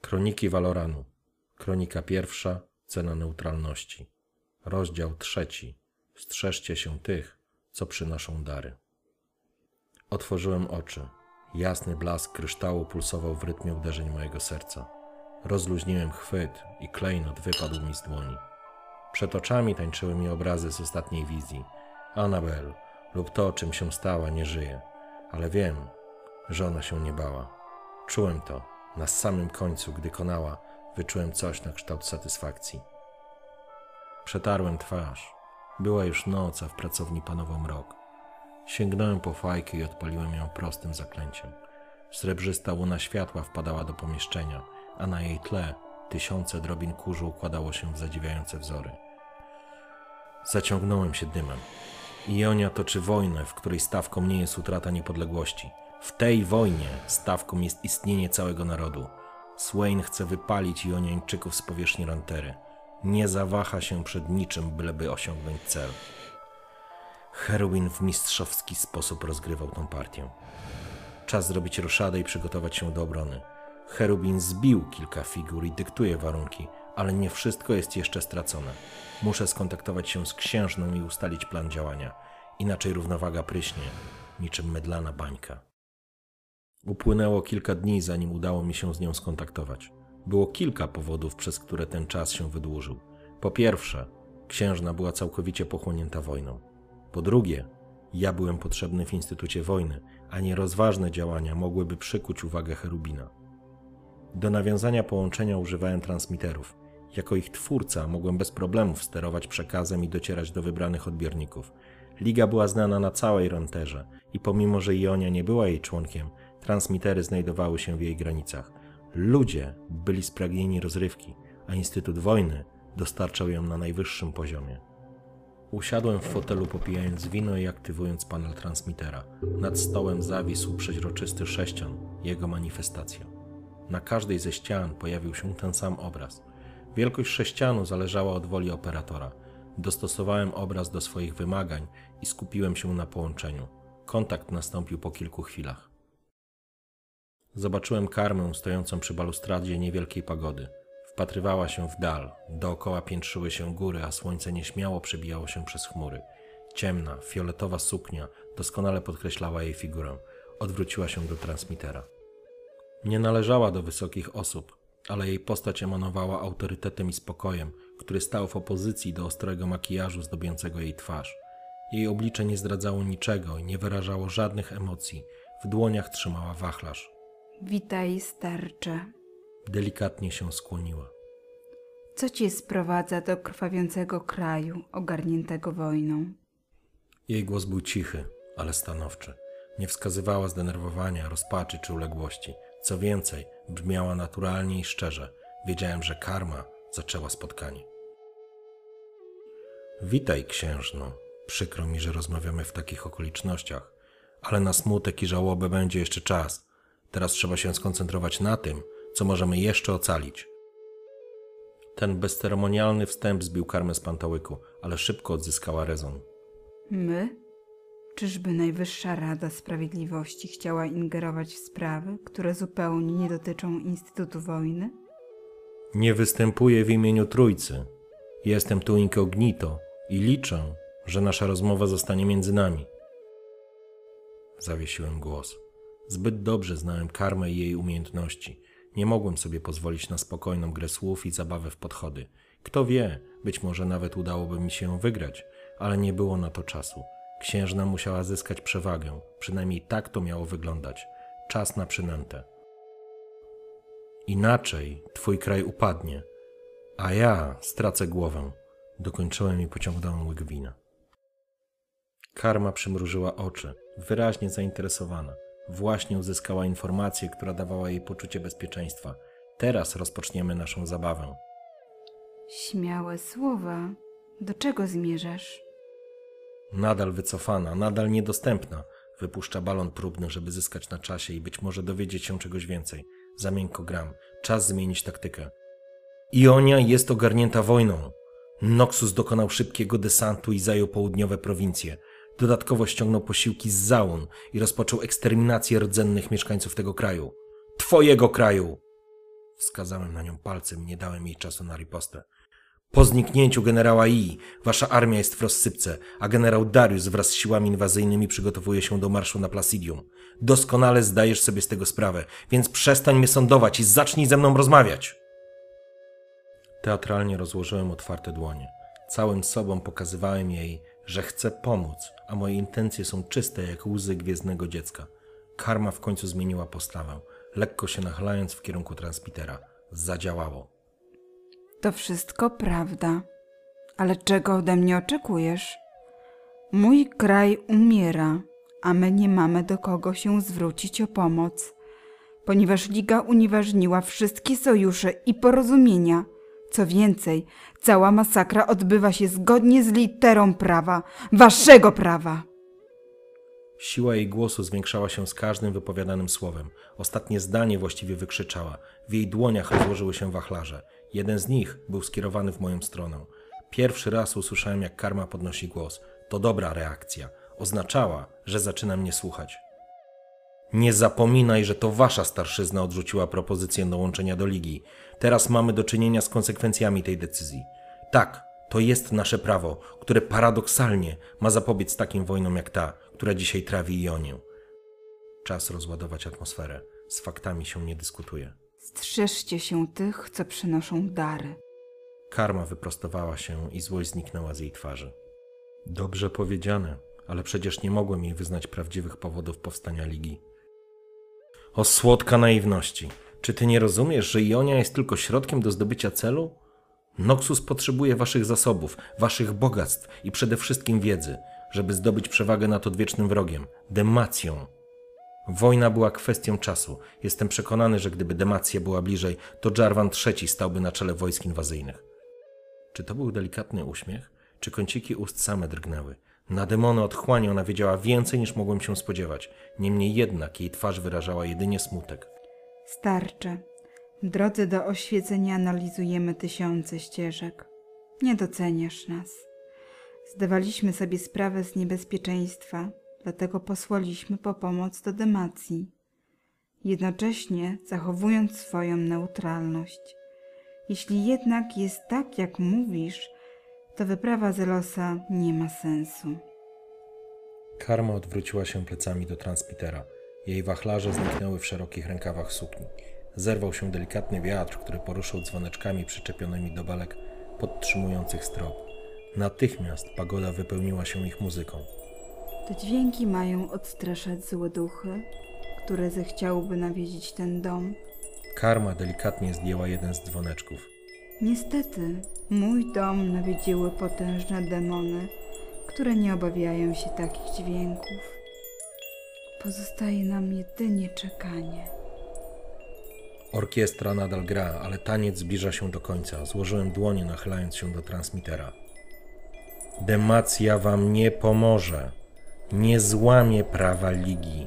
Kroniki Waloranu. Kronika pierwsza. Cena neutralności. Rozdział trzeci. Strzeżcie się tych, co przynoszą dary. Otworzyłem oczy. Jasny blask kryształu pulsował w rytmie uderzeń mojego serca. Rozluźniłem chwyt i klejnot wypadł mi z dłoni. Przed oczami tańczyły mi obrazy z ostatniej wizji. Anabel lub to, czym się stała, nie żyje, ale wiem, że ona się nie bała. Czułem to. Na samym końcu, gdy konała, wyczułem coś na kształt satysfakcji. Przetarłem twarz. Była już noc, a w pracowni panował mrok. Sięgnąłem po fajkę i odpaliłem ją prostym zaklęciem. Srebrzysta łuna światła wpadała do pomieszczenia, a na jej tle tysiące drobin kurzu układało się w zadziwiające wzory. Zaciągnąłem się dymem. Ionia toczy wojnę, w której stawką nie jest utrata niepodległości. W tej wojnie stawką jest istnienie całego narodu. Swain chce wypalić Joniończyków z powierzchni Rantery. Nie zawaha się przed niczym, byleby osiągnąć cel. Herwin w mistrzowski sposób rozgrywał tą partię. Czas zrobić roszadę i przygotować się do obrony. Cherubin zbił kilka figur i dyktuje warunki, ale nie wszystko jest jeszcze stracone. Muszę skontaktować się z księżną i ustalić plan działania. Inaczej równowaga pryśnie, niczym mydlana bańka. Upłynęło kilka dni, zanim udało mi się z nią skontaktować. Było kilka powodów, przez które ten czas się wydłużył. Po pierwsze, księżna była całkowicie pochłonięta wojną. Po drugie, ja byłem potrzebny w Instytucie Wojny, a nierozważne działania mogłyby przykuć uwagę Cherubina. Do nawiązania połączenia używałem transmiterów. Jako ich twórca mogłem bez problemów sterować przekazem i docierać do wybranych odbiorników. Liga była znana na całej Ranterze i pomimo, że Ionia nie była jej członkiem, transmitery znajdowały się w jej granicach. Ludzie byli spragnieni rozrywki, a Instytut Wojny dostarczał ją na najwyższym poziomie. Usiadłem w fotelu popijając wino i aktywując panel transmitera. Nad stołem zawisł przeźroczysty sześcian, jego manifestacja. Na każdej ze ścian pojawił się ten sam obraz. Wielkość sześcianu zależała od woli operatora. Dostosowałem obraz do swoich wymagań i skupiłem się na połączeniu. Kontakt nastąpił po kilku chwilach. Zobaczyłem karmę stojącą przy balustradzie niewielkiej pagody. Wpatrywała się w dal. Dookoła piętrzyły się góry, a słońce nieśmiało przebijało się przez chmury. Ciemna, fioletowa suknia doskonale podkreślała jej figurę. Odwróciła się do transmitera. Nie należała do wysokich osób, ale jej postać emanowała autorytetem i spokojem, który stał w opozycji do ostrego makijażu zdobiącego jej twarz. Jej oblicze nie zdradzało niczego i nie wyrażało żadnych emocji. W dłoniach trzymała wachlarz. Witaj, starcze. Delikatnie się skłoniła. Co cię sprowadza do krwawiącego kraju, ogarniętego wojną? Jej głos był cichy, ale stanowczy. Nie wskazywała zdenerwowania, rozpaczy czy uległości. Co więcej, brzmiała naturalnie i szczerze. Wiedziałem, że karma zaczęła spotkanie. Witaj, księżno. Przykro mi, że rozmawiamy w takich okolicznościach, ale na smutek i żałobę będzie jeszcze czas. Teraz trzeba się skoncentrować na tym, co możemy jeszcze ocalić. Ten bezceremonialny wstęp zbił karmę z pantałyku, ale szybko odzyskała rezon. My? Czyżby Najwyższa Rada Sprawiedliwości chciała ingerować w sprawy, które zupełnie nie dotyczą Instytutu Wojny? Nie występuję w imieniu Trójcy. Jestem tu incognito i liczę, że nasza rozmowa zostanie między nami. Zawiesiłem głos. Zbyt dobrze znałem karmę i jej umiejętności. Nie mogłem sobie pozwolić na spokojną grę słów i zabawę w podchody. Kto wie, być może nawet udałoby mi się ją wygrać, ale nie było na to czasu. Księżna musiała zyskać przewagę, przynajmniej tak to miało wyglądać. Czas na przynętę. Inaczej twój kraj upadnie, a ja stracę głowę. Dokończyłem i pociągnąłem łyk wina. Karma przymrużyła oczy, wyraźnie zainteresowana. Właśnie uzyskała informację, która dawała jej poczucie bezpieczeństwa. Teraz rozpoczniemy naszą zabawę. Śmiałe słowa. Do czego zmierzasz? Nadal wycofana, nadal niedostępna. Wypuszcza balon próbny, żeby zyskać na czasie i być może dowiedzieć się czegoś więcej. Za miękko gram. Czas zmienić taktykę. Ionia jest ogarnięta wojną. Noxus dokonał szybkiego desantu i zajął południowe prowincje. Dodatkowo ściągnął posiłki z Zaun i rozpoczął eksterminację rdzennych mieszkańców tego kraju. Twojego kraju! Wskazałem na nią palcem nie dałem jej czasu na ripostę. Po zniknięciu generała I, wasza armia jest w rozsypce, a generał Darius wraz z siłami inwazyjnymi przygotowuje się do marszu na Placidium. Doskonale zdajesz sobie z tego sprawę, więc przestań mnie sądować i zacznij ze mną rozmawiać. Teatralnie rozłożyłem otwarte dłonie. Całym sobą pokazywałem jej, że chcę pomóc, a moje intencje są czyste jak łzy gwiezdnego dziecka. Karma w końcu zmieniła postawę, lekko się nachylając w kierunku transmitera. Zadziałało. To wszystko prawda. Ale czego ode mnie oczekujesz? Mój kraj umiera, a my nie mamy do kogo się zwrócić o pomoc, ponieważ Liga unieważniła wszystkie sojusze i porozumienia. Co więcej, cała masakra odbywa się zgodnie z literą prawa, waszego prawa. Siła jej głosu zwiększała się z każdym wypowiadanym słowem. Ostatnie zdanie właściwie wykrzyczała. W jej dłoniach rozłożyły się wachlarze. Jeden z nich był skierowany w moją stronę. Pierwszy raz usłyszałem, jak karma podnosi głos. To dobra reakcja. Oznaczała, że zaczyna mnie słuchać. Nie zapominaj, że to wasza starszyzna odrzuciła propozycję dołączenia do ligi. Teraz mamy do czynienia z konsekwencjami tej decyzji. Tak, to jest nasze prawo, które paradoksalnie ma zapobiec takim wojnom jak ta, która dzisiaj trawi Ionię. Czas rozładować atmosferę. Z faktami się nie dyskutuje. Strzeżcie się tych, co przynoszą dary. Karma wyprostowała się i złość zniknęła z jej twarzy. Dobrze powiedziane, ale przecież nie mogłem jej wyznać prawdziwych powodów powstania ligi. O słodka naiwności! Czy ty nie rozumiesz, że Ionia jest tylko środkiem do zdobycia celu? Noxus potrzebuje waszych zasobów, waszych bogactw i przede wszystkim wiedzy, żeby zdobyć przewagę nad odwiecznym wrogiem demacją. Wojna była kwestią czasu. Jestem przekonany, że gdyby demacja była bliżej, to Jarvan III stałby na czele wojsk inwazyjnych. Czy to był delikatny uśmiech, czy kąciki ust same drgnęły? Na demony otchłani ona wiedziała więcej niż mogłem się spodziewać. Niemniej jednak jej twarz wyrażała jedynie smutek. Starcze. W drodze do oświecenia analizujemy tysiące ścieżek. Nie doceniasz nas. Zdawaliśmy sobie sprawę z niebezpieczeństwa, dlatego posłaliśmy po pomoc do Demacji, jednocześnie zachowując swoją neutralność. Jeśli jednak jest tak, jak mówisz, to wyprawa Zelosa nie ma sensu. Karma odwróciła się plecami do transmitera. Jej wachlarze zniknęły w szerokich rękawach sukni. Zerwał się delikatny wiatr, który poruszył dzwoneczkami przyczepionymi do balek podtrzymujących strop. Natychmiast pagoda wypełniła się ich muzyką. Te dźwięki mają odstraszać złe duchy, które zechciałyby nawiedzić ten dom. Karma delikatnie zdjęła jeden z dzwoneczków. Niestety, mój dom nawiedziły potężne demony, które nie obawiają się takich dźwięków. Pozostaje nam jedynie czekanie. Orkiestra nadal gra, ale taniec zbliża się do końca. Złożyłem dłonie, nachylając się do transmitera. Demacja wam nie pomoże. Nie złamie prawa ligi.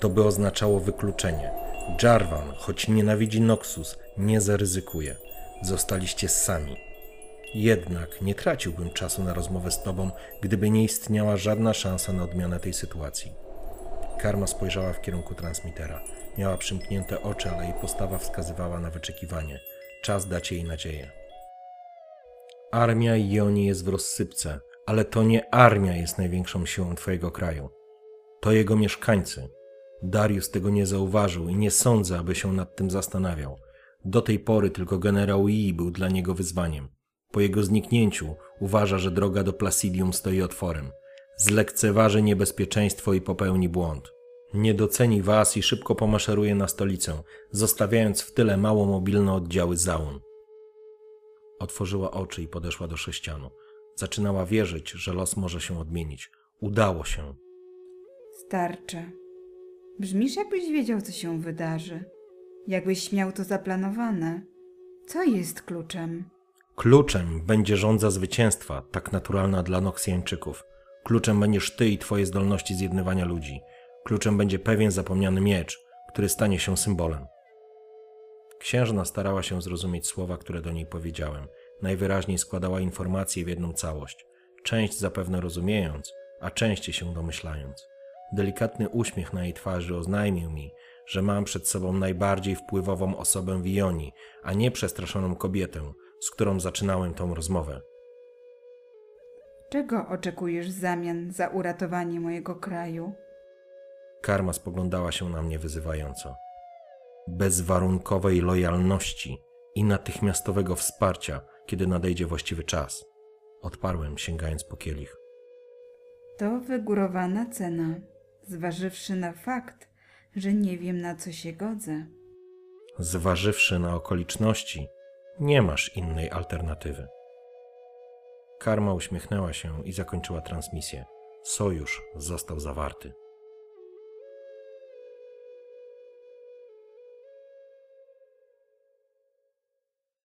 To by oznaczało wykluczenie. Jarvan, choć nienawidzi Noxus, nie zaryzykuje. Zostaliście sami. Jednak nie traciłbym czasu na rozmowę z tobą, gdyby nie istniała żadna szansa na odmianę tej sytuacji. Karma spojrzała w kierunku transmitera. Miała przymknięte oczy, ale jej postawa wskazywała na wyczekiwanie. Czas dać jej nadzieję. Armia Joni jest w rozsypce, ale to nie armia jest największą siłą twojego kraju. To jego mieszkańcy. Darius tego nie zauważył i nie sądzę, aby się nad tym zastanawiał. Do tej pory tylko generał Yi był dla niego wyzwaniem. Po jego zniknięciu uważa, że droga do Placidium stoi otworem. Zlekceważy niebezpieczeństwo i popełni błąd. Nie doceni was i szybko pomaszeruje na stolicę, zostawiając w tyle mało mobilne oddziały zaun. Otworzyła oczy i podeszła do sześcianu. Zaczynała wierzyć, że los może się odmienić. Udało się. Starcze. Brzmisz, jakbyś wiedział, co się wydarzy. Jakbyś miał to zaplanowane. Co jest kluczem? Kluczem będzie żądza zwycięstwa, tak naturalna dla Noksjańczyków. Kluczem będziesz ty i twoje zdolności zjednywania ludzi. Kluczem będzie pewien zapomniany miecz, który stanie się symbolem. Księżna starała się zrozumieć słowa, które do niej powiedziałem. Najwyraźniej składała informacje w jedną całość. Część zapewne rozumiejąc, a częściej się domyślając. Delikatny uśmiech na jej twarzy oznajmił mi, że mam przed sobą najbardziej wpływową osobę w Jonii, a nie przestraszoną kobietę, z którą zaczynałem tą rozmowę. Czego oczekujesz w zamian za uratowanie mojego kraju? Karma spoglądała się na mnie wyzywająco. Bezwarunkowej lojalności i natychmiastowego wsparcia, kiedy nadejdzie właściwy czas. Odparłem, sięgając po kielich. To wygórowana cena, zważywszy na fakt, że nie wiem na co się godzę. Zważywszy na okoliczności, nie masz innej alternatywy. Karma uśmiechnęła się i zakończyła transmisję. Sojusz został zawarty.